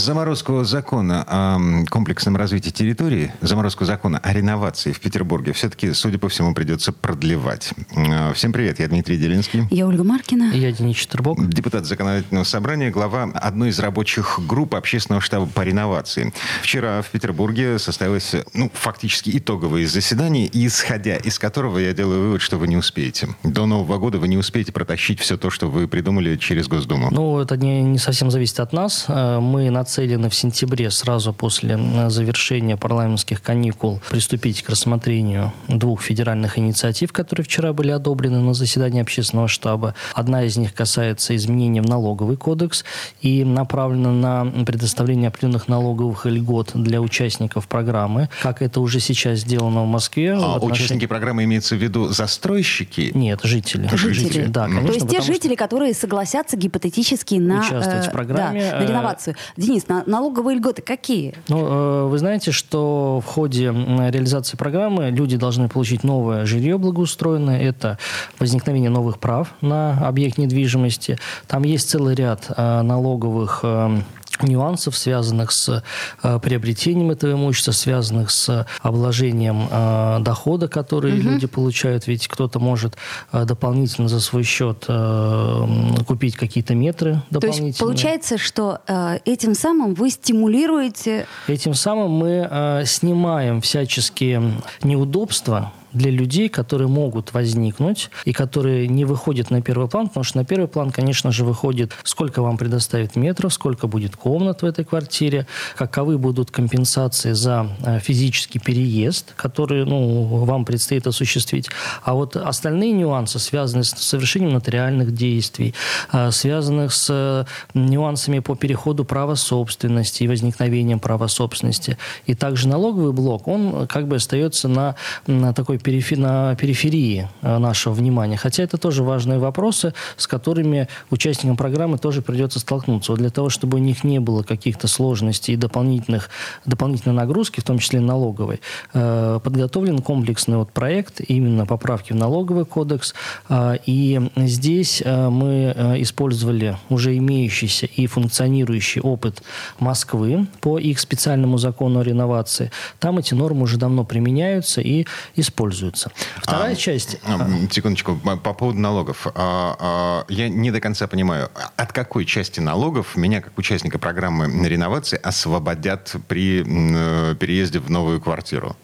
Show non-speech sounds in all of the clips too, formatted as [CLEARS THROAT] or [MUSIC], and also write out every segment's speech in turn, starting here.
Заморозку закона о комплексном развитии территории, заморозку закона о реновации в Петербурге все-таки, судя по всему, придется продлевать. Э, всем привет, я Дмитрий Делинский. Я Ольга Маркина. И я Денис Четербок. Депутат Законодательного собрания, глава одной из рабочих групп общественного штаба по реновации. Вчера в Петербурге состоялось, ну, фактически итоговое заседание, исходя из которого я делаю вывод, что вы не успеете. До Нового года вы не успеете протащить все то, что вы придумали через Госдуму. Ну, это не, не совсем зависит от нас. Э, мы над нацелены в сентябре, сразу после завершения парламентских каникул, приступить к рассмотрению двух федеральных инициатив, которые вчера были одобрены на заседании общественного штаба. Одна из них касается изменений в налоговый кодекс и направлена на предоставление определенных налоговых льгот для участников программы, как это уже сейчас сделано в Москве. А отношении... участники программы имеются в виду застройщики? Нет, жители. Жители. Да, конечно, То есть те жители, которые согласятся гипотетически на, участвовать в э, программе. Да, на реновацию. Денис, На, налоговые льготы какие? Ну, э, вы знаете, что в ходе реализации программы люди должны получить новое жилье благоустроенное. Это возникновение новых прав на объект недвижимости. Там есть целый ряд э, налоговых э, нюансов, связанных с э, приобретением этого имущества, связанных с обложением э, дохода, который угу. люди получают. Ведь кто-то может э, дополнительно за свой счет э, купить какие-то метры дополнительные. То есть получается, что э, этим самым вы стимулируете... Этим самым мы э, снимаем всяческие неудобства, для людей, которые могут возникнуть и которые не выходят на первый план, потому что на первый план, конечно же, выходит, сколько вам предоставят метров, сколько будет комнат в этой квартире, каковы будут компенсации за э, физический переезд, который ну, вам предстоит осуществить. А вот остальные нюансы, связанные с совершением нотариальных действий, э, связанных с э, нюансами по переходу права собственности и возникновением права собственности, и также налоговый блок, он как бы остается на, на такой перифи, на периферии э, нашего внимания. Хотя это тоже важные вопросы, с которыми участникам программы тоже придется столкнуться. Вот для того, чтобы у них не было каких-то сложностей и дополнительных, дополнительной нагрузки, в том числе налоговой, э, подготовлен комплексный вот проект именно поправки в налоговый кодекс. Э, и здесь мы использовали уже имеющийся и функционирующий опыт Москвы по их специальному закону о реновации. Там эти нормы уже давно применяются и используются пользуются. Вторая а, часть... А, секундочку, по поводу налогов. А, а, я не до конца понимаю, от какой части налогов меня, как участника программы реновации, освободят при э, переезде в новую квартиру?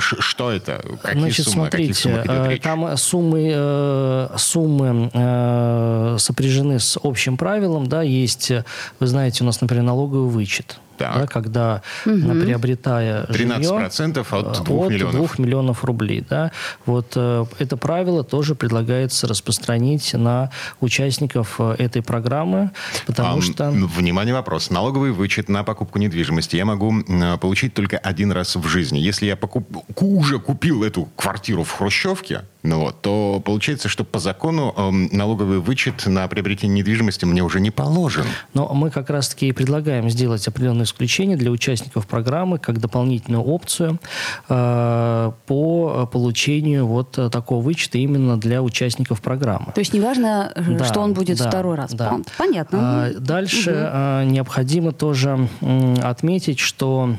Что это? Какие Значит, суммы? смотрите, суммы там суммы, э, суммы э, сопряжены с общим правилом. Да, есть, вы знаете, у нас, например, налоговый вычет да, когда угу. приобретая 13% жилье, от 2 от миллионов. 2 миллионов рублей. Да, вот э, это правило тоже предлагается распространить на участников э, этой программы, потому а, что... Внимание, вопрос. Налоговый вычет на покупку недвижимости я могу получить только один раз в жизни. Если я покуп... уже купил эту квартиру в Хрущевке, ну вот, то получается, что по закону э, налоговый вычет на приобретение недвижимости мне уже не положен. Но мы как раз-таки и предлагаем сделать определенное исключение для участников программы как дополнительную опцию э, по получению вот такого вычета именно для участников программы. То есть неважно, э, да, что он будет да, второй раз. Да. Понятно. А, дальше угу. необходимо тоже отметить, что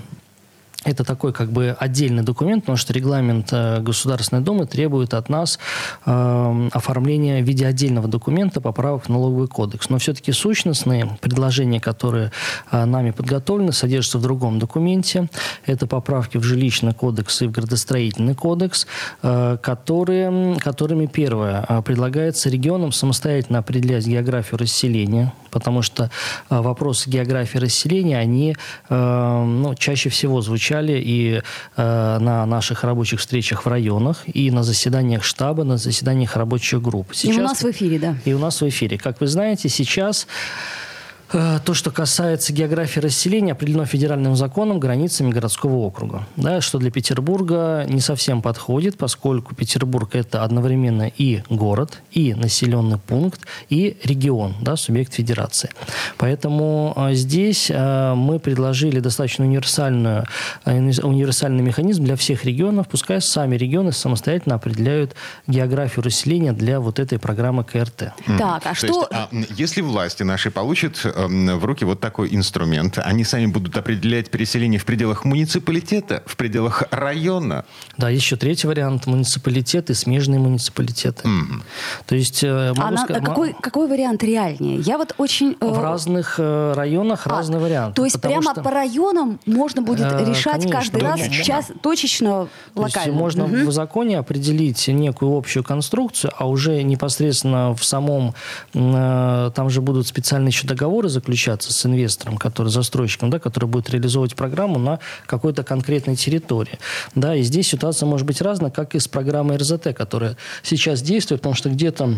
это такой как бы отдельный документ, потому что регламент э, Государственной Думы требует от нас э, оформления в виде отдельного документа поправок в налоговый кодекс. Но все-таки сущностные предложения, которые э, нами подготовлены, содержатся в другом документе. Это поправки в жилищный кодекс и в градостроительный кодекс, э, которые, которыми первое э, предлагается регионам самостоятельно определять географию расселения, потому что э, вопросы географии расселения, они э, ну, чаще всего звучат звучали и э, на наших рабочих встречах в районах, и на заседаниях штаба, на заседаниях рабочих групп. Сейчас, и у нас в эфире, да. И у нас в эфире. Как вы знаете, сейчас Э, то, что касается географии расселения, определено федеральным законом границами городского округа. Да, что для Петербурга не совсем подходит, поскольку Петербург – это одновременно и город, и населенный пункт, и регион, да, субъект федерации. Поэтому э, здесь э, мы предложили достаточно универсальную, универсальный механизм для всех регионов. Пускай сами регионы самостоятельно определяют географию расселения для вот этой программы КРТ. Так, а что... Есть, а, если власти наши получат в руки вот такой инструмент. Они сами будут определять переселение в пределах муниципалитета, в пределах района. Да, еще третий вариант – муниципалитеты, смежные муниципалитеты. Mm. То есть... Э, а на, сказать, какой, какой вариант реальнее? Я вот очень... Э, в разных э, районах а, разный вариант. То есть прямо что... по районам можно будет э, решать конечно, каждый раз час точечно, локально? То есть можно угу. в законе определить некую общую конструкцию, а уже непосредственно в самом... Э, там же будут специальные еще договоры заключаться с инвестором, который, застройщиком, да, который будет реализовывать программу на какой-то конкретной территории. Да, и здесь ситуация может быть разная, как и с программой РЗТ, которая сейчас действует, потому что где-то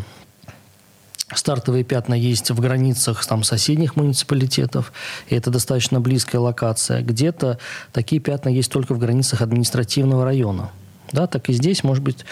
Стартовые пятна есть в границах там, соседних муниципалитетов, и это достаточно близкая локация. Где-то такие пятна есть только в границах административного района. Да, так и здесь может быть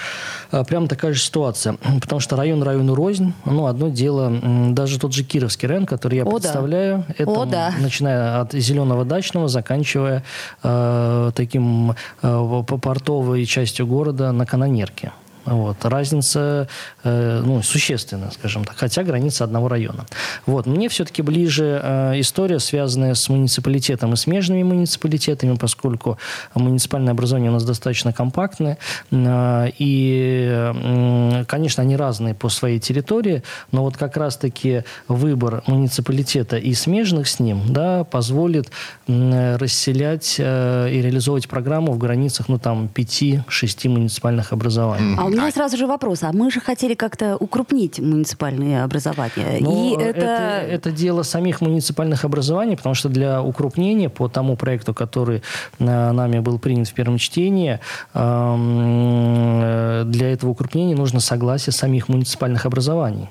а, прямо такая же ситуация. [CLEARS THROAT] Потому что район району рознь. Ну, одно дело, даже тот же Кировский район, который я О, представляю, да. это О, да. начиная от зеленого дачного, заканчивая э, таким э, портовой частью города на Канонерке. Вот. Разница э, ну, существенная, скажем так, хотя граница одного района. Вот. Мне все-таки ближе э, история, связанная с муниципалитетом и смежными муниципалитетами, поскольку муниципальное образование у нас достаточно компактное. Э, и, э, конечно, они разные по своей территории, но вот как раз-таки выбор муниципалитета и смежных с ним да, позволит э, расселять э, и реализовывать программу в границах ну, там, 5-6 муниципальных образований. А у меня сразу же вопрос. А мы же хотели как-то укрупнить муниципальные образования. Но и это... это... Это дело самих муниципальных образований, потому что для укрупнения по тому проекту, который нами был принят в первом чтении, э, для этого укрупнения нужно согласие самих муниципальных образований.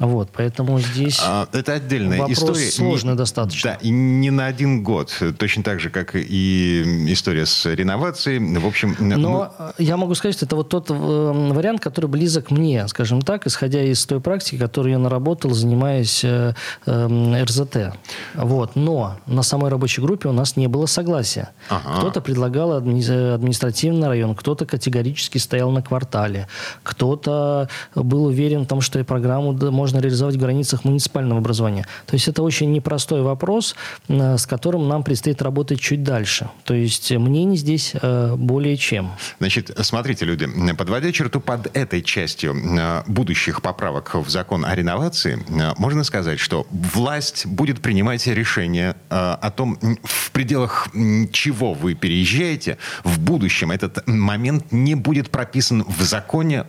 Вот, поэтому здесь а, это отдельная вопрос история. сложный не, достаточно. Да, и не на один год. Точно так же, как и история с реновацией. В общем... Но мы... я могу сказать, что это вот тот э, вариант, который близок мне, скажем так, исходя из той практики, которую я наработал, занимаясь э, э, РЗТ. Вот. Но на самой рабочей группе у нас не было согласия. Ага. Кто-то предлагал адми- административный район, кто-то категорически стоял на квартале, кто-то был уверен в том, что и программу можно реализовать в границах муниципального образования. То есть это очень непростой вопрос, э, с которым нам предстоит работать чуть дальше. То есть мнений здесь э, более чем. Значит, смотрите, люди, подводя черту под этой частью э, будущих поправок в закон о реновации, можно сказать, что власть будет принимать решение о том, в пределах чего вы переезжаете, в будущем этот момент не будет прописан в законе,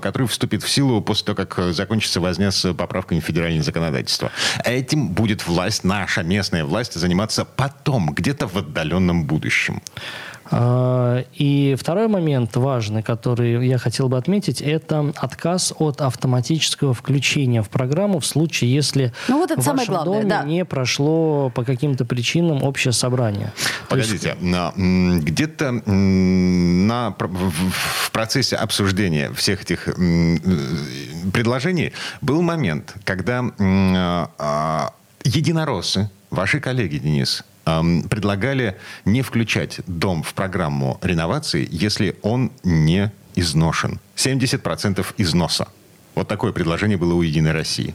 который вступит в силу после того, как закончится возможность возня с поправками в федеральное законодательство. Этим будет власть, наша местная власть, заниматься потом, где-то в отдаленном будущем. А, и второй момент важный, который я хотел бы отметить, это отказ от автоматического включения в программу в случае, если ну, вот это в самое вашем главное, доме да. не прошло по каким-то причинам общее собрание. Погодите, есть... где-то на, в процессе обсуждения всех этих предложений был момент, когда а, единороссы, ваши коллеги, Денис, предлагали не включать дом в программу реновации, если он не изношен. 70% износа. Вот такое предложение было у «Единой России».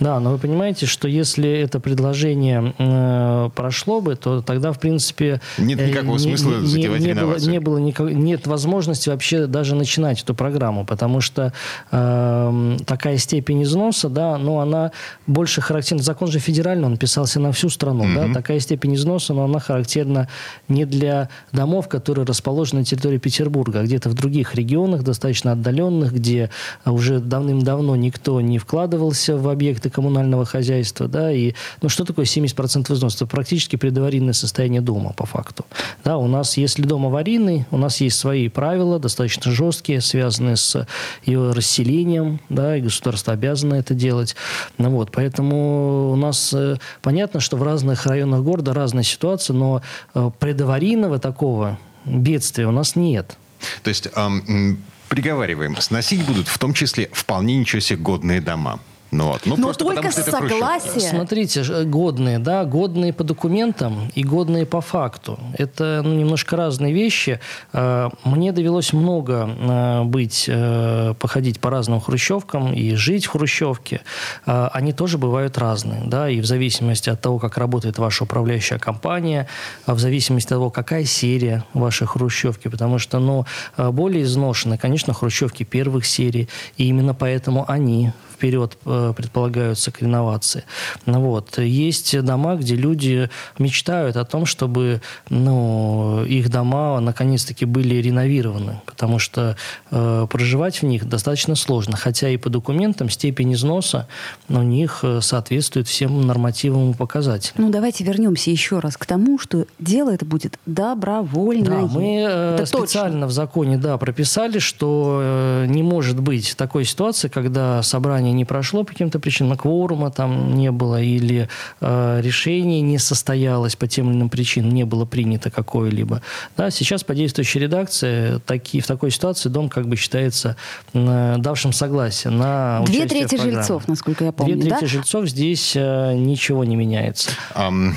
Да, но вы понимаете, что если это предложение э, прошло бы, то тогда, в принципе... Нет э, никакого не, смысла не, затевать не, было, не было никак, Нет возможности вообще даже начинать эту программу, потому что э, такая степень износа, да, но она больше характерна... Закон же федеральный, он писался на всю страну, mm-hmm. да, такая степень износа, но она характерна не для домов, которые расположены на территории Петербурга, а где-то в других регионах, достаточно отдаленных, где уже давным-давно никто не вкладывался в объекты коммунального хозяйства, да, и, ну, что такое 70% износа? Это практически предаварийное состояние дома, по факту. Да, у нас, если дом аварийный, у нас есть свои правила, достаточно жесткие, связанные с его расселением, да, и государство обязано это делать. Ну, вот, поэтому у нас э, понятно, что в разных районах города разная ситуация, но э, предаварийного такого бедствия у нас нет. То есть эм, приговариваем, сносить будут в том числе вполне ничего себе годные дома. Ну, вот. ну, Но только потому, что согласие. Смотрите, годные, да, годные по документам и годные по факту. Это ну, немножко разные вещи. А, мне довелось много а, быть, э, походить по разным хрущевкам и жить в хрущевке. Они тоже бывают разные, да, и в зависимости от того, как работает ваша управляющая компания, в зависимости от того, какая серия вашей хрущевки, потому что, ну, более изношены, конечно, хрущевки первых серий, и именно поэтому они вперед э, предполагаются к реновации. Ну, вот. Есть дома, где люди мечтают о том, чтобы ну, их дома наконец-таки были реновированы, потому что э, проживать в них достаточно сложно, хотя и по документам степень износа у них э, соответствует всем нормативам и показателям. Ну, давайте вернемся еще раз к тому, что дело это будет добровольное. Да, мы это специально точно. в законе да, прописали, что не может быть такой ситуации, когда собрание не прошло по каким-то причинам, кворума там не было, или э, решение не состоялось по тем или иным причинам, не было принято какое-либо. Да, сейчас по действующей редакции таки, в такой ситуации дом как бы считается э, давшим согласие на Две трети жильцов, насколько я помню, Две трети да? жильцов здесь э, ничего не меняется. Um,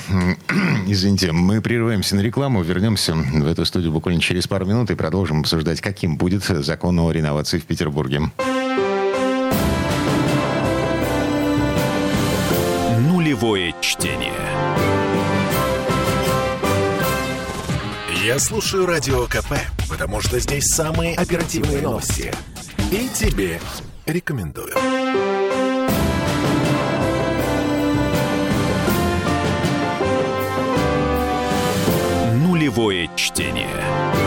[CLEARS THROAT] извините, мы прерываемся на рекламу, вернемся в эту студию буквально через пару минут и продолжим обсуждать, каким будет закон о реновации в Петербурге. Нулевое чтение. Я слушаю Радио КП, потому что здесь самые оперативные новости. И тебе рекомендую. Нулевое чтение.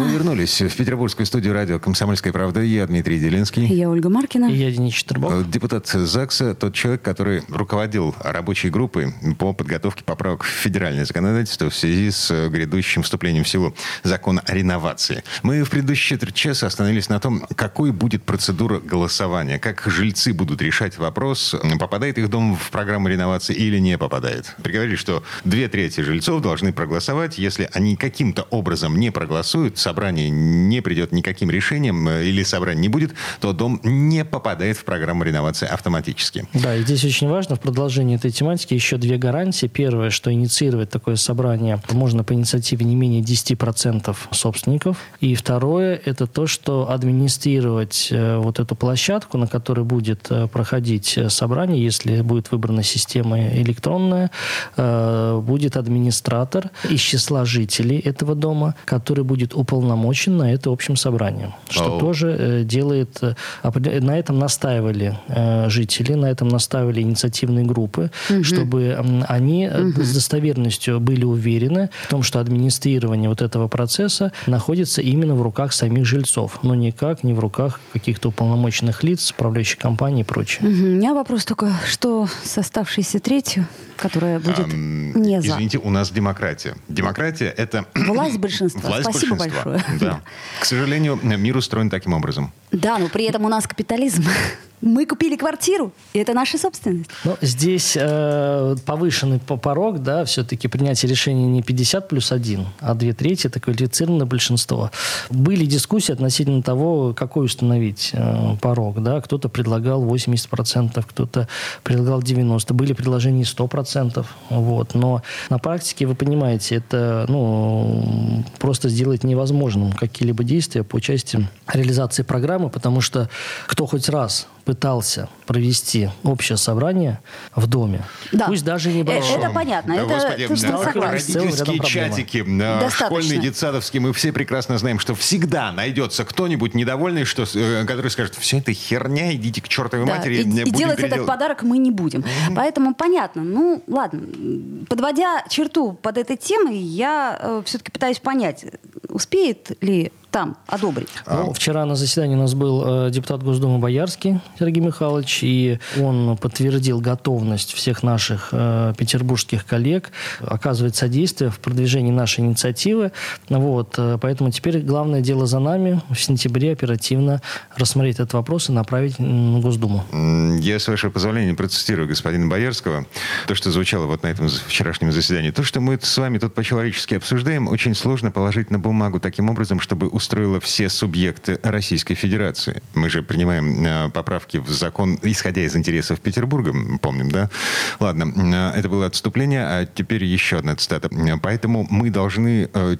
Вернулись в петербургскую студию радио «Комсомольская правда». Я Дмитрий Делинский. Я Ольга Маркина. И я Денис Четербок. Э, депутат ЗАГСа, тот человек, который руководил рабочей группой по подготовке поправок в федеральное законодательство в связи с э, грядущим вступлением в силу закона о реновации. Мы в предыдущие четверть часа остановились на том, какой будет процедура голосования, как жильцы будут решать вопрос, попадает их дом в программу реновации или не попадает. Приговорили, что две трети жильцов должны проголосовать. Если они каким-то образом не проголосуют, собрание не придет никаким решением э, или собрание не будет, то дом не попадает в программу реновации автоматически. Да, и здесь очень важно в продолжении этой тематики еще две гарантии. Первое, что инициировать такое собрание можно по инициативе не менее 10% собственников. И второе, это то, что администрировать э, вот эту площадку, на которой будет э, проходить собрание, если будет выбрана система электронная, будет администратор из числа жителей этого дома, который будет уполномочен уполномочен на это общим собранием, что oh. тоже э, делает... Э, на этом настаивали э, жители, на этом настаивали инициативные группы, mm-hmm. чтобы они mm-hmm. с достоверностью были уверены в том, что администрирование вот этого процесса находится именно в руках самих жильцов, но никак не в руках каких-то уполномоченных лиц, управляющей компании и прочее. Mm-hmm. У меня вопрос такой, что с оставшейся третью, которая будет um, не за? Извините, у нас демократия. Демократия — это... Власть большинства. [CLEARS THROAT] Власть Спасибо большинства. Большое. Да. [LAUGHS] К сожалению, мир устроен таким образом. Да, но при этом у нас капитализм. Мы купили квартиру, и это наша собственность. Ну, здесь э, повышенный порог, да, все-таки принятие решения не 50 плюс 1, а 2 трети, это квалифицированное большинство. Были дискуссии относительно того, какой установить э, порог, да, кто-то предлагал 80%, кто-то предлагал 90%, были предложения 100%, вот, но на практике, вы понимаете, это, ну, просто сделать невозможным какие-либо действия по части реализации программы, потому что кто хоть раз пытался провести общее собрание в доме, да. пусть даже э, небольшое. Это понятно. Да, это господи, да, родительские чатики, э, школьные, детсадовские, мы все прекрасно знаем, что всегда найдется кто-нибудь недовольный, что, э, который скажет, все это херня, идите к чертовой да, матери. И, и делать передел... этот подарок мы не будем. Mm-hmm. Поэтому понятно. Ну, ладно. Подводя черту под этой темой, я э, все-таки пытаюсь понять, успеет ли там одобрить? Ну, вчера на заседании у нас был э, депутат Госдумы Боярский Сергей Михайлович, и он подтвердил готовность всех наших э, петербургских коллег оказывать содействие в продвижении нашей инициативы. Вот, э, поэтому теперь главное дело за нами в сентябре оперативно рассмотреть этот вопрос и направить в Госдуму. Я, с вашего позволения, процитирую господина Боярского. То, что звучало вот на этом вчерашнем заседании. То, что мы с вами тут по-человечески обсуждаем, очень сложно положить на бумагу таким образом, чтобы устроило все субъекты Российской Федерации. Мы же принимаем э, поправки в закон, исходя из интересов Петербурга, помним, да? Ладно, э, это было отступление, а теперь еще одна цитата. Поэтому мы должны э,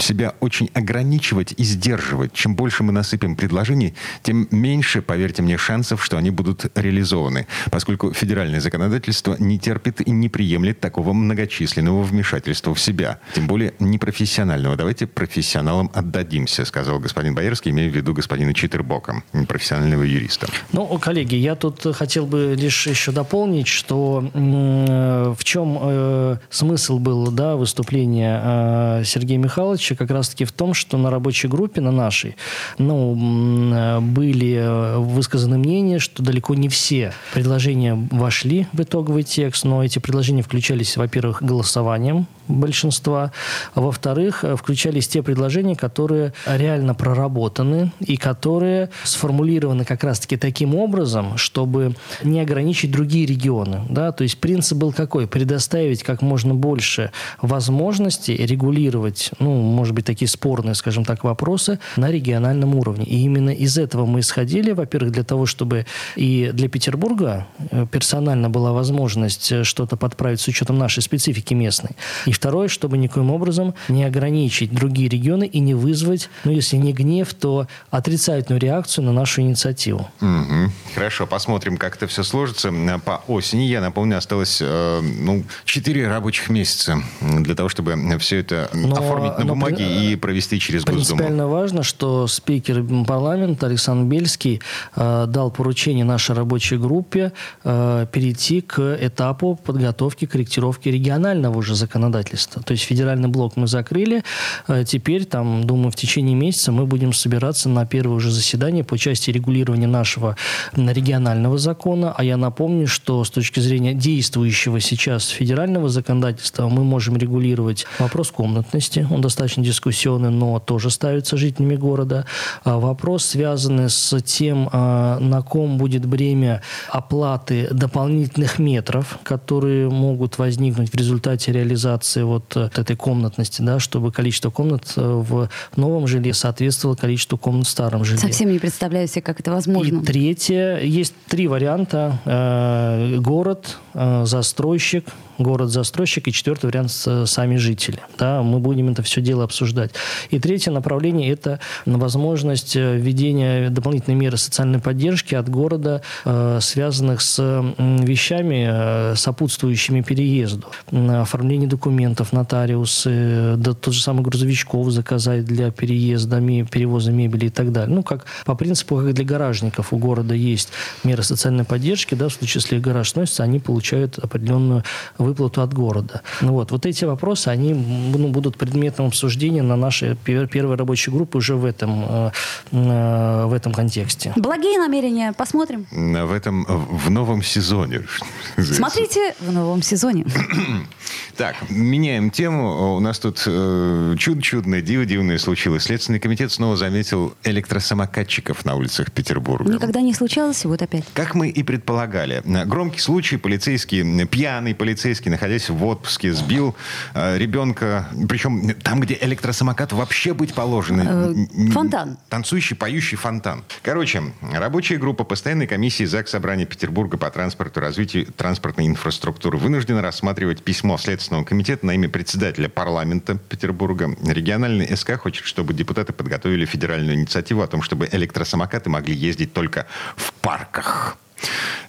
себя очень ограничивать и сдерживать. Чем больше мы насыпем предложений, тем меньше, поверьте мне, шансов, что они будут реализованы, поскольку федеральное законодательство не терпит и не приемлет такого многочисленного вмешательства в себя, тем более непрофессионального. Давайте профессионалам отдадимся сказал господин Боярский, имея в виду господина Читербока, профессионального юриста. Ну, коллеги, я тут хотел бы лишь еще дополнить, что э, в чем э, смысл был да, выступления э, Сергея Михайловича, как раз-таки в том, что на рабочей группе, на нашей, ну, были высказаны мнения, что далеко не все предложения вошли в итоговый текст, но эти предложения включались, во-первых, голосованием большинства, во-вторых, включались те предложения, которые реально проработаны и которые сформулированы как раз-таки таким образом, чтобы не ограничить другие регионы. Да? То есть принцип был какой? Предоставить как можно больше возможностей регулировать, ну, может быть, такие спорные, скажем так, вопросы на региональном уровне. И именно из этого мы исходили, во-первых, для того, чтобы и для Петербурга э, персонально была возможность э, что-то подправить с учетом нашей специфики местной. И второе, чтобы никоим образом не ограничить другие регионы и не вызвать ну, если не гнев, то отрицательную реакцию на нашу инициативу. Угу. Хорошо, посмотрим, как это все сложится. По осени, я напомню, осталось э, ну, 4 рабочих месяца для того, чтобы все это но, оформить на бумаге при... и провести через Госдуму. Принципиально важно, что спикер парламента Александр Бельский э, дал поручение нашей рабочей группе э, перейти к этапу подготовки корректировки регионального уже законодательства. То есть федеральный блок мы закрыли, э, теперь там, думаю, в течение течение месяца мы будем собираться на первое уже заседание по части регулирования нашего регионального закона. А я напомню, что с точки зрения действующего сейчас федерального законодательства мы можем регулировать вопрос комнатности. Он достаточно дискуссионный, но тоже ставится жителями города. А вопрос, связанный с тем, а, на ком будет бремя оплаты дополнительных метров, которые могут возникнуть в результате реализации вот этой комнатности, да, чтобы количество комнат э, в новом жилье соответствовало количеству комнат в старом жилье. Совсем не представляю себе, как это возможно. И третье, есть три варианта. Э, город, э, застройщик, город-застройщик, и четвертый вариант сами жители. Да, мы будем это все дело обсуждать. И третье направление – это возможность э, введения дополнительной меры социальной поддержки от города, связанных с вещами, сопутствующими переезду. Оформление документов, нотариусы, да, тот же самый грузовичков заказать для переезда перевоза мебели и так далее. Ну, как по принципу, как для гаражников у города есть меры социальной поддержки, да, в случае, если гараж сносится, они получают определенную выплату от города. Ну, вот, вот эти вопросы, они ну, будут предметом обсуждения на нашей первой рабочей группе уже в этом, э, э, в этом контексте. Благие намерения, посмотрим. В этом, в новом сезоне. [LAUGHS] Смотрите в новом сезоне. [CLEARS THROAT] Так, меняем тему. У нас тут э, чудо-чудное, диво-дивное случилось. Следственный комитет снова заметил электросамокатчиков на улицах Петербурга. Никогда не случалось, и вот опять. Как мы и предполагали. Громкий случай. Полицейский, пьяный полицейский, находясь в отпуске, сбил э, ребенка. Причем там, где электросамокат вообще быть положено. Э, фонтан. Танцующий, поющий фонтан. Короче, рабочая группа постоянной комиссии ЗАГС Собрания Петербурга по транспорту, развитию транспортной инфраструктуры вынуждена рассматривать письмо Следственного комитета на имя председателя парламента Петербурга. Региональный СК хочет чтобы депутаты подготовили федеральную инициативу о том, чтобы электросамокаты могли ездить только в парках.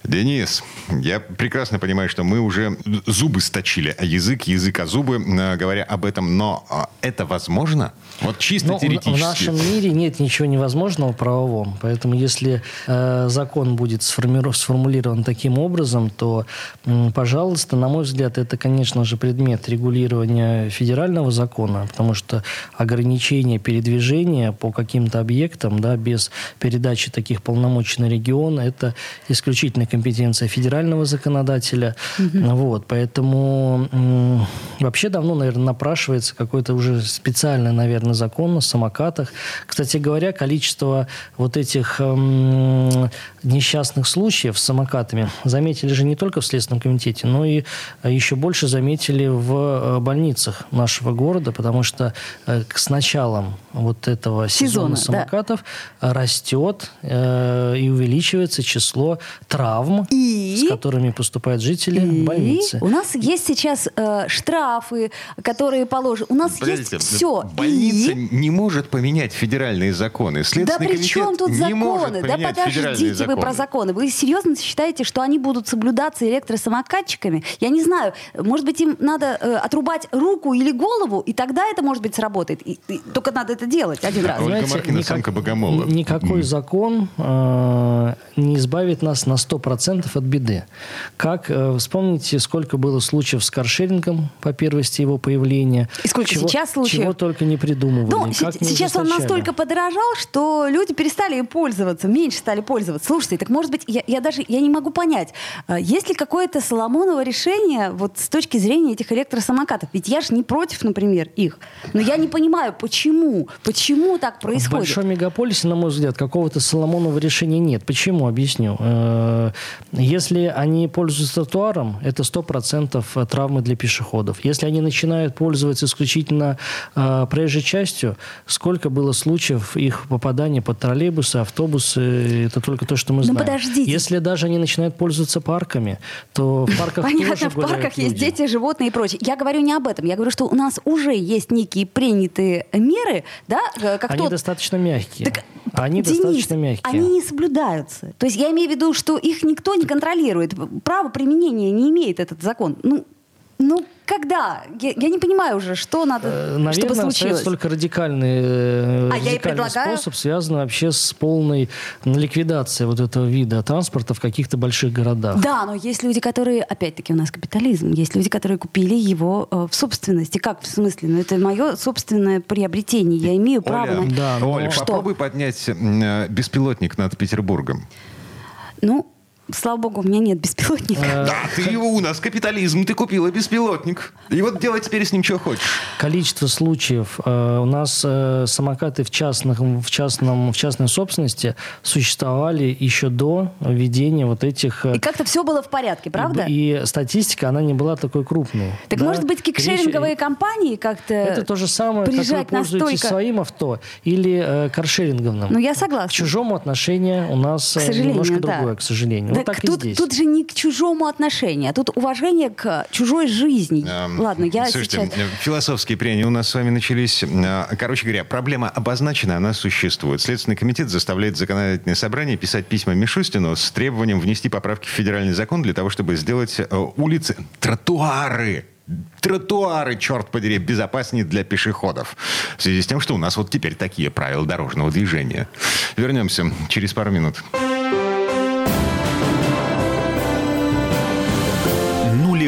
Денис, я прекрасно понимаю, что мы уже зубы сточили, а язык, язык, а зубы, э, говоря об этом, но а, это возможно? Вот чисто ну, теоретически. В нашем мире нет ничего невозможного правовом, поэтому если э, закон будет сформулирован таким образом, то, э, пожалуйста, на мой взгляд, это, конечно же, предмет регулирования федерального закона, потому что ограничение передвижения по каким-то объектам, да, без передачи таких полномочий на регион, это исключительно компетенция федерального законодателя. Угу. Вот, поэтому вообще давно, наверное, напрашивается какой-то уже специальный, наверное, закон о самокатах. Кстати говоря, количество вот этих эм, несчастных случаев с самокатами заметили же не только в Следственном комитете, но и еще больше заметили в э, больницах нашего города, потому что э, с началом вот этого сезона, сезона самокатов да. растет э, и увеличивается число травм, и... с которыми поступают жители и... больницы. У нас есть сейчас э, штрафы, которые положены. У нас Подождите, есть все. Больница и... не может поменять федеральные законы. Следственный да при чем тут законы? Да подождите вы про законы. Вы серьезно считаете, что они будут соблюдаться электросамокатчиками? Я не знаю. Может быть, им надо э, отрубать руку или голову, и тогда это, может быть, сработает. И, и, только надо это делать один раз. Ольга Знаете, Маркина, никак. Никакой закон э, не избавит нас на 100% от беды. Как, э, вспомните, сколько было случаев с каршерингом по первости его появления. И сколько чего, сейчас случаев? Чего только не придумывали. Ну, сейчас он настолько подорожал, что люди перестали им пользоваться, меньше стали пользоваться. Слушайте, так может быть, я, я даже я не могу понять, э, есть ли какое-то Соломоново решение вот с точки зрения этих электросамокатов? Ведь я же не против, например, их. Но я не понимаю, почему? Почему так происходит? В большом мегаполисе, на мой взгляд, какого-то Соломонова решения нет. Почему? Объясню. Э, если они пользуются тротуаром, это 100% травмы для пешеходов. Если они начинают пользоваться исключительно э, проезжей частью, сколько было случаев их попадания под троллейбусы, автобусы, это только то, что мы ну, знаем. Ну, подождите. Если даже они начинают пользоваться парками, то в парках Понятно, тоже в парках люди. есть дети, животные и прочее. Я говорю не об этом. Я говорю, что у нас уже есть некие принятые меры, да, э, как Они тот... достаточно мягкие. Так, они Денис, достаточно мягкие. Они не соблюдаются. То есть я имею в виду, что их никто не контролирует. Право применения не имеет этот закон. Ну, ну, когда? Я, я не понимаю уже, что надо, э, Наверное, чтобы случилось. только радикальный, э, а радикальный способ, связанный вообще с полной ликвидацией вот этого вида транспорта в каких-то больших городах. Да, но есть люди, которые, опять-таки, у нас капитализм, есть люди, которые купили его э, в собственности. Как в смысле? Ну, это мое собственное приобретение. Я имею Оля, право на... Да, но... Оля, что? попробуй поднять э, беспилотник над Петербургом. Ну, Слава богу, у меня нет беспилотника. Э, да, ты его у нас капитализм, ты купила беспилотник. И вот делай теперь с ним что хочешь. Количество случаев. Э, у нас э, самокаты в, частных, в, частном, в частной собственности существовали еще до введения вот этих... И как-то все было в порядке, правда? И, и статистика, она не была такой крупной. Так да? может быть, кикшеринговые Речь... компании как-то Это то же самое, как вы пользуетесь настолько... своим авто или э, каршеринговым. Ну, я согласна. К чужому отношение у нас к немножко да. другое, к сожалению. Так, так тут, тут же не к чужому отношению, а тут уважение к чужой жизни. Эм, Ладно, я слушайте, сейчас... Э, философские прения у нас с вами начались. Э, короче говоря, проблема обозначена, она существует. Следственный комитет заставляет законодательное собрание писать письма Мишустину с требованием внести поправки в федеральный закон для того, чтобы сделать э, улицы, тротуары тротуары, черт подери, безопаснее для пешеходов. В связи с тем, что у нас вот теперь такие правила дорожного движения. Вернемся через пару минут.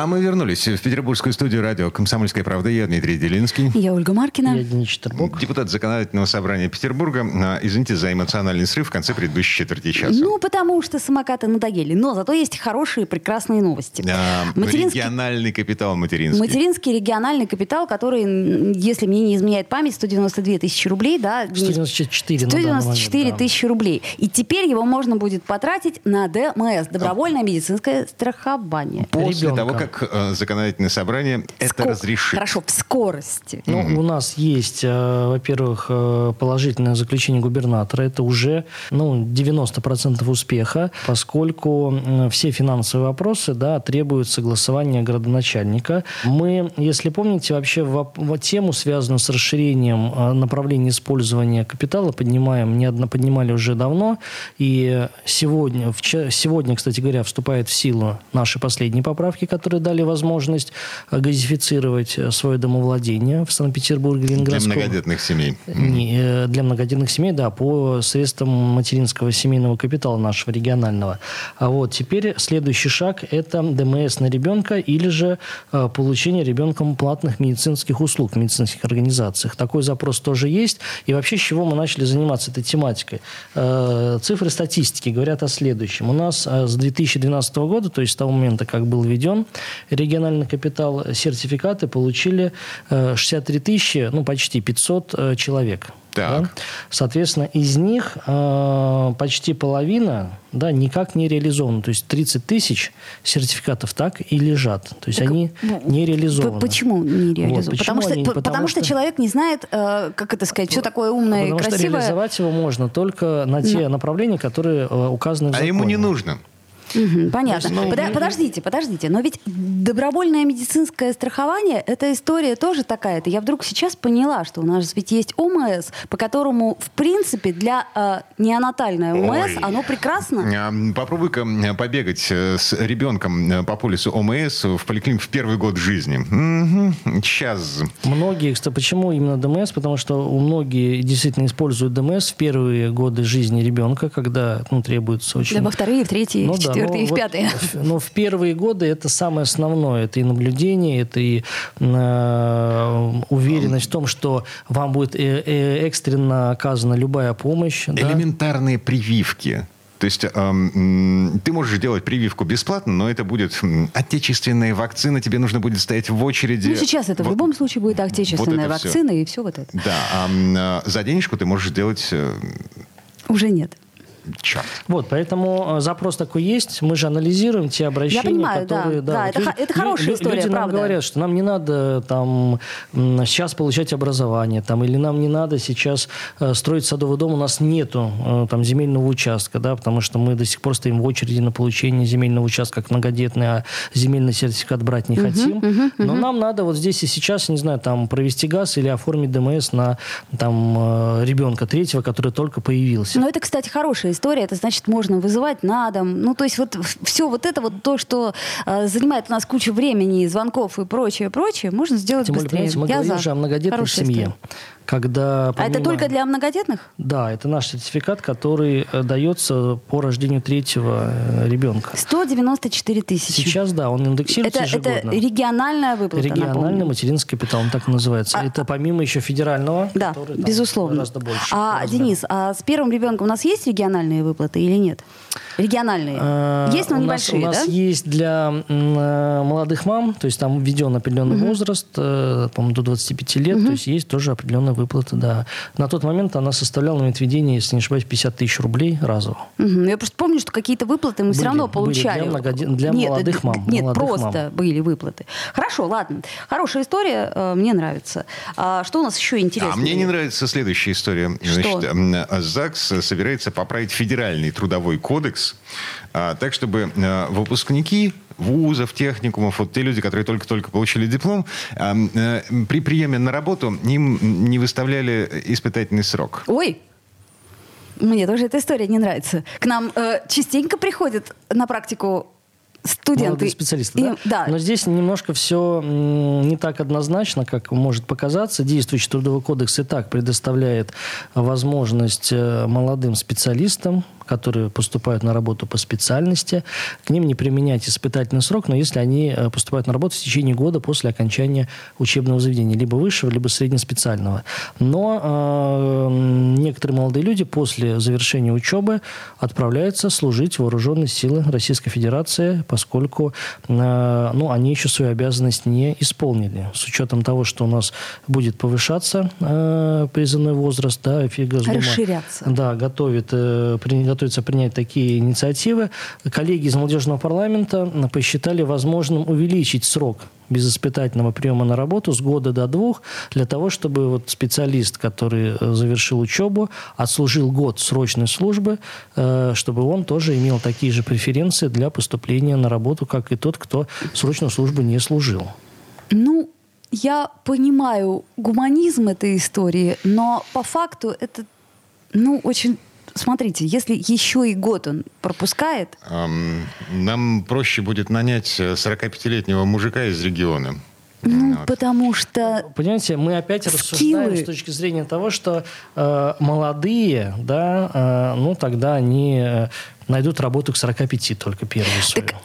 А мы вернулись в петербургскую студию радио «Комсомольская правда». Я Дмитрий Делинский. Я Ольга Маркина. Я Денис Четербок. Депутат Законодательного собрания Петербурга. А, извините за эмоциональный срыв в конце предыдущей четверти часа. Ну, потому что самокаты надоели. Но зато есть хорошие, прекрасные новости. А, материнский... Региональный капитал материнский. Материнский региональный капитал, который, если мне не изменяет память, 192 тысячи рублей. Да, 194 194 тысячи да. рублей. И теперь его можно будет потратить на ДМС. Добровольное медицинское страхование. После Ребенка. того, как как э, законодательное собрание это Ско- разрешит. Хорошо, в скорости. Ну, у нас есть, э, во-первых, э, положительное заключение губернатора. Это уже ну, 90% успеха, поскольку все финансовые вопросы да, требуют согласования градоначальника. Мы, если помните, вообще в, в тему, связанную с расширением э, направления использования капитала, поднимаем, не одно, поднимали уже давно. И сегодня, вчера, сегодня, кстати говоря, вступает в силу наши последние поправки, которые дали возможность э, газифицировать э, свое домовладение в Санкт-Петербурге, Для Ленинградском. многодетных семей. Не, э, для многодетных семей, да, по средствам материнского семейного капитала нашего регионального. А вот теперь следующий шаг – это ДМС на ребенка или же получение ребенком платных медицинских услуг в медицинских организациях. Такой запрос тоже есть. И вообще, с чего мы начали заниматься этой тематикой? Цифры статистики говорят о следующем. У нас с 2012 года, то есть с того момента, как был введен региональный капитал, сертификаты получили э, 63 тысячи, ну, почти 500 э, человек. Так. Да? Соответственно, из них э, почти половина да, никак не реализована. То есть 30 тысяч сертификатов так и лежат. То есть они Ну, не реализованы. Почему не реализован? Вот, потому, почему что, они- потому потому что что- человек не знает, э, как это сказать, все такое умное Потому и что красивое. реализовать его можно только на те направления, которые э, указаны в А законе. ему не нужно. Мгм, понятно. Есть, ну, Пода- ну, подождите, подождите. Но ведь добровольное медицинское страхование, эта история тоже такая-то. Я вдруг сейчас поняла, что у нас ведь есть ОМС, по которому, в принципе, для э, неонатальной ОМС Ой. оно прекрасно. А, Попробуй-ка м, побегать э, с ребенком э, по полису ОМС в поликлинике в первый год жизни. Сейчас. Многие, кстати, почему именно ДМС? Потому что у многие действительно используют ДМС в первые годы жизни ребенка, когда ну, требуется очень... Да, во вторые, в третьи, Ну в да, четвертые, ну и в вот, пятые. Но в первые годы это самое основное. Это и наблюдение, это и э, уверенность в том, что вам будет э, э, экстренно оказана любая помощь. да. Элементарные прививки. То есть эм, ты можешь делать прививку бесплатно, но это будет отечественная вакцина, тебе нужно будет стоять в очереди. Ну, сейчас это в Вот- любом случае будет отечественная вот вакцина и все вот это. Да, а э, за денежку ты можешь сделать... э, Уже нет. Черт. Вот, поэтому э, запрос такой есть. Мы же анализируем те обращения, понимаю, да. которые... Да, вот это ха- это хорошая история, Люди нам правда. говорят, что нам не надо там м, сейчас получать образование, там, или нам не надо сейчас э, строить садовый дом, у нас нету э, там земельного участка, да, потому что мы до сих пор стоим в очереди на получение земельного участка как многодетный, а земельный сертификат брать не хотим. Но нам надо вот здесь и сейчас, не знаю, там провести газ или оформить ДМС на там э, ребенка третьего, который только появился. Но это, кстати, хорошая история. Это значит, можно вызывать на дом. Ну, то есть вот все вот это вот то, что э, занимает у нас кучу времени, звонков и прочее, прочее, можно сделать Тем более, быстрее. мы Я говорим за. же о многодетной Хорошая семье. история. Когда, А это помимо- только для многодетных? Да, это наш сертификат, который э, дается по рождению третьего э, ребенка. 194 тысячи. Сейчас, да, он индексируется это, это ежегодно. региональная выплата, Региональный напомню. материнский капитал, он так называется. А- это помимо еще федерального, Да, который там безусловно. гораздо больше. а. Денис, а с первым ребенком у нас есть региональные выплаты или нет? Региональные. Э, есть, но у нас, небольшие, у нас да? есть для молодых мам, то есть там введен определенный возраст, э, по-моему, до 25 лет, то есть есть тоже определенная выплата, да. На тот момент она составляла на медведение, если не ошибаюсь, 50 тысяч рублей разово. Мгм. Я просто помню, что какие-то выплаты мы все Были, равно были получали. для многоде- для нет, молодых мам, Нет, молодых просто были выплаты. Хорошо, ладно. Хорошая история, э, мне нравится. А что у нас еще интересного? А мне не нравится следующая история. Что? м, ЗАГС собирается поправить федеральный трудовой кодекс, так чтобы э, выпускники вузов, техникумов, вот те люди, которые только-только получили диплом, а, э, при приеме на работу им не выставляли испытательный срок. Ой, мне тоже эта история не нравится. К нам э, частенько приходят на практику студенты. Молодые специалисты, И- да? да. Но здесь немножко все не так однозначно, как может показаться. Действующий трудовой кодекс и так предоставляет возможность э, молодым специалистам, которые поступают на работу по специальности, к ним не применять испытательный срок, но если они э, поступают на работу в течение года после окончания учебного заведения, либо высшего, либо среднеспециального. Но э, некоторые молодые люди после завершения учебы отправляются служить в вооруженные силы Российской Федерации, поскольку поскольку ну, они еще свою обязанность не исполнили. С учетом того, что у нас будет повышаться призывной возраст, да, Госдума, Расширяться. Да, готовит, готовится принять такие инициативы. Коллеги из молодежного парламента посчитали возможным увеличить срок без испытательного приема на работу с года до двух для того, чтобы вот специалист, который э, завершил учебу, отслужил год срочной службы, э, чтобы он тоже имел такие же преференции для поступления на работу, как и тот, кто срочную службу не служил. Ну, я понимаю гуманизм этой истории, но по факту это ну, очень смотрите, если еще и год он пропускает... Эм, нам проще будет нанять 45-летнего мужика из региона. Ну, вот. потому что... Понимаете, мы опять скиллы... рассуждаем с точки зрения того, что э, молодые, да, э, ну, тогда они э, найдут работу к 45 только первую свою. Так,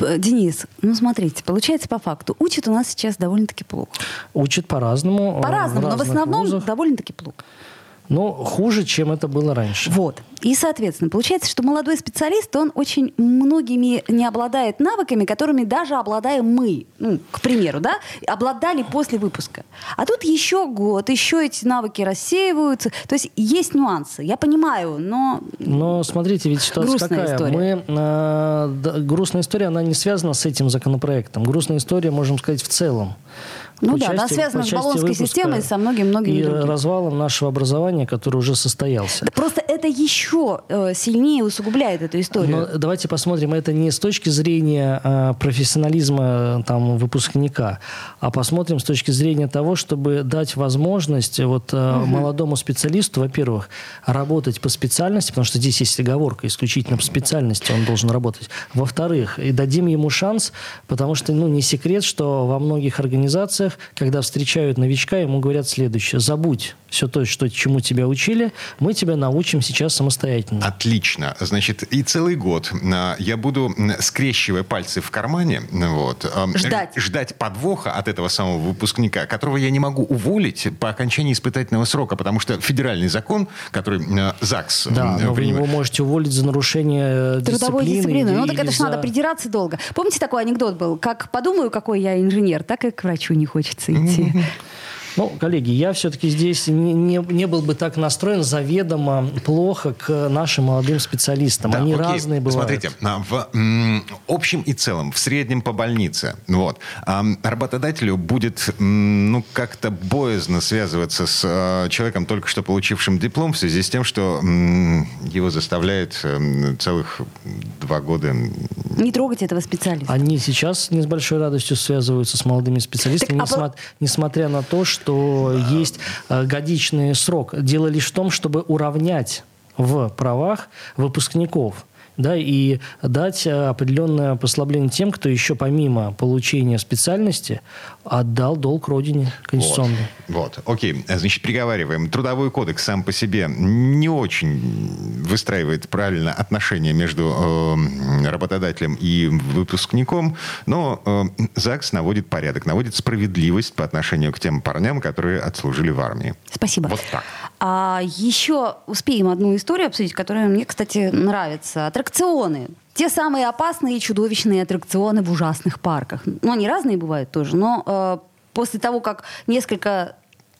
а, Денис, ну, смотрите, получается по факту, учат у нас сейчас довольно-таки плохо. Учат по-разному. Э, по-разному, в но в основном довольно-таки плохо. Но хуже, чем это было раньше. Вот. И, соответственно, получается, что молодой специалист, он очень многими не обладает навыками, которыми даже обладаем мы, ну, к примеру, да, обладали после выпуска. А тут еще год, еще эти навыки рассеиваются. То есть есть нюансы, я понимаю, но... Но смотрите, ведь ситуация грустная какая. История. Мы, э, да, грустная история, она не связана с этим законопроектом. Грустная история, можем сказать, в целом. Ну да, она связана с баллонской системой со многими-многими И другими. развалом нашего образования, который уже состоялся. Да просто это еще э, сильнее усугубляет эту историю. Но давайте посмотрим, это не с точки зрения э, профессионализма там, выпускника, а посмотрим с точки зрения того, чтобы дать возможность вот, э, угу. молодому специалисту, во-первых, работать по специальности, потому что здесь есть оговорка, исключительно по специальности он должен работать. Во-вторых, и дадим ему шанс, потому что ну, не секрет, что во многих организациях курсах, когда встречают новичка, ему говорят следующее. Забудь все то, что, чему тебя учили, мы тебя научим сейчас самостоятельно. Отлично. Значит, и целый год а, я буду, скрещивая пальцы в кармане, вот, а, ждать. ждать подвоха от этого самого выпускника, которого я не могу уволить по окончании испытательного срока, потому что федеральный закон, который а, ЗАГС Да, но вы его можете уволить за нарушение э, Трудовой дисциплины. Ну, так это же за... надо придираться долго. Помните, такой анекдот был? Как подумаю, какой я инженер, так и к врачу не хочется хочется идти. [LAUGHS] Ну, коллеги, я все-таки здесь не, не, не был бы так настроен заведомо плохо к нашим молодым специалистам. Да, Они окей. разные бывают. Смотрите, а, в м, общем и целом, в среднем по больнице, вот, а, работодателю будет ну, как-то боязно связываться с а, человеком, только что получившим диплом, в связи с тем, что м, его заставляет м, целых два года... Не трогать этого специалиста. Они сейчас не с большой радостью связываются с молодыми специалистами, так, несмотря, а... несмотря на то, что что есть э, годичный срок. Дело лишь в том, чтобы уравнять в правах выпускников да, и дать э, определенное послабление тем, кто еще помимо получения специальности отдал долг родине конституционно. Вот, вот, окей. Значит, приговариваем. Трудовой кодекс сам по себе не очень выстраивает правильно отношения между э, работодателем и выпускником, но э, ЗАГС наводит порядок, наводит справедливость по отношению к тем парням, которые отслужили в армии. Спасибо. Вот так. А еще успеем одну историю обсудить, которая мне, кстати, нравится. Аттракционы. Те самые опасные и чудовищные аттракционы в ужасных парках. Ну, они разные бывают тоже, но э, после того, как несколько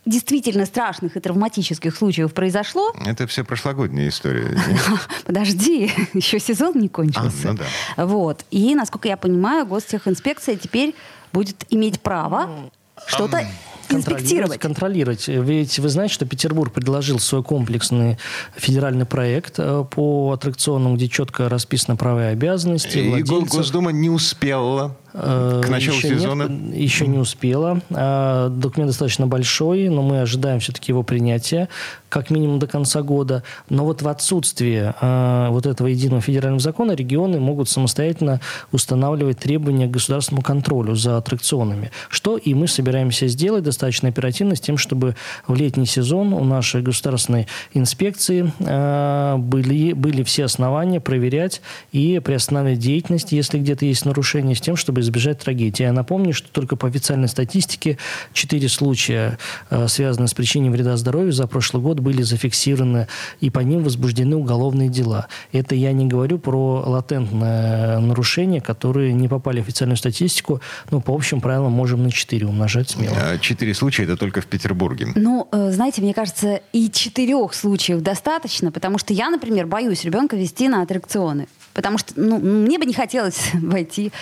действительно страшных и травматических случаев произошло... Это все прошлогодняя история. [LAUGHS] Подожди, [LAUGHS] еще сезон не кончился. А, ну да. Вот. И, насколько я понимаю, гостехинспекция теперь будет иметь право что-то инспектировать. Контролировать. Ведь вы знаете, что Петербург предложил свой комплексный федеральный проект э, по аттракционам, где четко расписаны права и обязанности. И. Госдума не успела к началу еще сезона? Нет, еще не успела. А, документ достаточно большой, но мы ожидаем все-таки его принятия, как минимум до конца года. Но вот в отсутствие а, вот этого единого федерального закона регионы могут самостоятельно устанавливать требования к государственному контролю за аттракционами, что и мы собираемся сделать достаточно оперативно с тем, чтобы в летний сезон у нашей государственной инспекции э, были, были все основания проверять и приостанавливать деятельность, если где-то есть нарушения, с тем, чтобы избежать трагедии. Я напомню, что только по официальной статистике 4 случая, э, связанные с причиной вреда здоровью, за прошлый год были зафиксированы и по ним возбуждены уголовные дела. Это я не говорю про латентное нарушение, которые не попали в официальную статистику, но по общим правилам можем на 4 умножать смело. А четыре случая это только в Петербурге. Ну, э, знаете, мне кажется, и четырех случаев достаточно, потому что я, например, боюсь ребенка вести на аттракционы. Потому что ну, мне бы не хотелось [LAUGHS] войти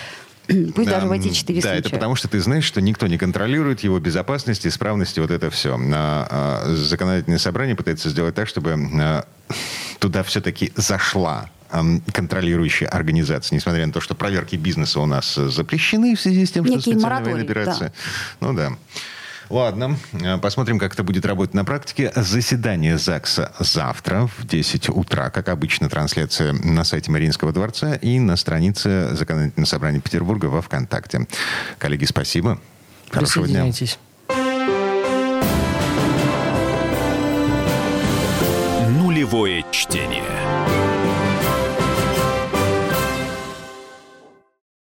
Пусть да, даже в эти четыре да, случая. это потому что ты знаешь, что никто не контролирует его безопасность, исправность, вот это все. А, законодательное собрание пытается сделать так, чтобы а, туда все-таки зашла контролирующие организации, несмотря на то, что проверки бизнеса у нас запрещены в связи с тем, Некий что специальная военная операция. Да. Ну да. Ладно, э, посмотрим, как это будет работать на практике. Заседание ЗАГСа завтра в 10 утра. Как обычно, трансляция на сайте Мариинского дворца и на странице Законодательного собрания Петербурга во ВКонтакте. Коллеги, спасибо. Хорошего дня. Нулевое чтение.